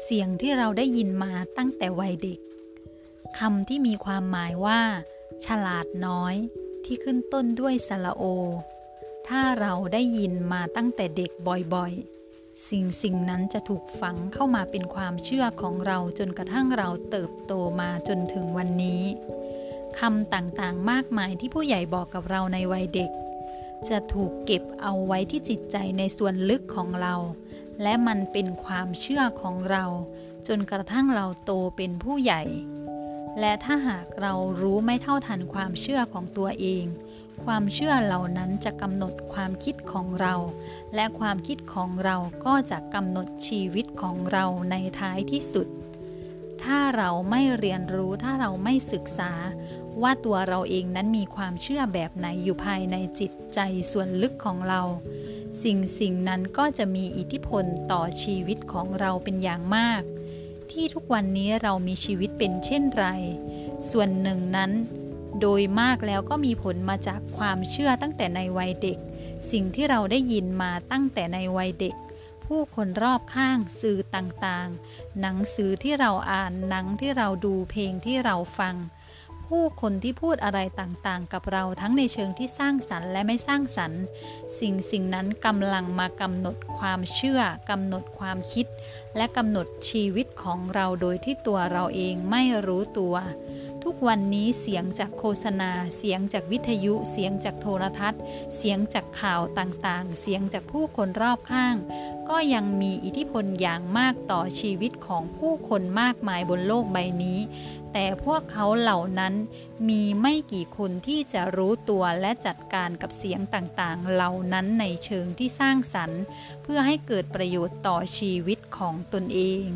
เสียงที่เราได้ยินมาตั้งแต่วัยเด็กคำที่มีความหมายว่า ฉลาดน้อยที่ขึ้นต้นด้วยสระโอ ถ้าเราได้ยินมาตั้งแต่เด็กบ่อยๆ สิ่งสิ่งนั้นจะถูกฝังเข้ามาเป็นความเชื่อของเราจนกระทั่งเราเติบโตมาจนถึงวันนี้คำต่างๆ มากมายที่ผู้ใหญ่บอกกับเราในวัยเด็ก จะถูกเก็บเอาไว้ที่จิตใจในส่วนลึกของเรา และมันเป็นความเชื่อของเรา จนกระทั่งเราโตเป็นผู้ใหญ่ และถ้าหากเรารู้ไม่เท่าทันความเชื่อของตัวเอง ความเชื่อเหล่านั้นจะกำหนดความคิดของเรา และความคิดของเราก็จะกำหนดชีวิตของเราในท้ายที่สุด ถ้าเราไม่เรียนรู้ถ้าเราไม่ศึกษา ว่าตัวเราเองนั้นมีความเชื่อแบบไหนอยู่ภายในจิตใจส่วนลึกของเรา สิ่งสิ่งนั้นก็จะมีอิทธิพลต่อชีวิตของเราเป็นอย่างมาก ที่ทุกวันนี้เรามีชีวิตเป็นเช่นไร ส่วนหนึ่งนั้น โดยมากแล้วก็มีผลมาจากความเชื่อตั้งแต่ในวัยเด็ก สิ่งที่เราได้ยินมาตั้งแต่ในวัยเด็ก ผู้คนรอบข้างสื่อต่างๆ หนังสือที่เราอ่านหนังที่เราดูเพลงที่เราฟัง ผู้คนที่พูดอะไรต่างๆ กับเราทั้งในเชิงที่สร้างสรรค์และไม่สร้างสรรค์ สิ่งสิ่งนั้นกำลังมากำหนดความเชื่อกำหนดความคิด และกำหนดชีวิตของเราโดยที่ตัวเราเองไม่รู้ตัว ทุกวันนี้เสียงจากโฆษณา เสียงจากวิทยุ เสียงจากโทรทัศน์ เสียงจากข่าวต่างๆ เสียงจากผู้คนรอบข้าง ก็ยังมีอิทธิพลอย่างมากต่อชีวิตของผู้คนมากมายบนโลกใบนี้ แต่พวกเขาเหล่านั้นมีไม่กี่คนที่จะรู้ตัวและจัดการกับเสียงต่างๆ เหล่านั้นในเชิงที่สร้างสรรค์ เพื่อให้เกิดประโยชน์ต่อชีวิตของตนเอง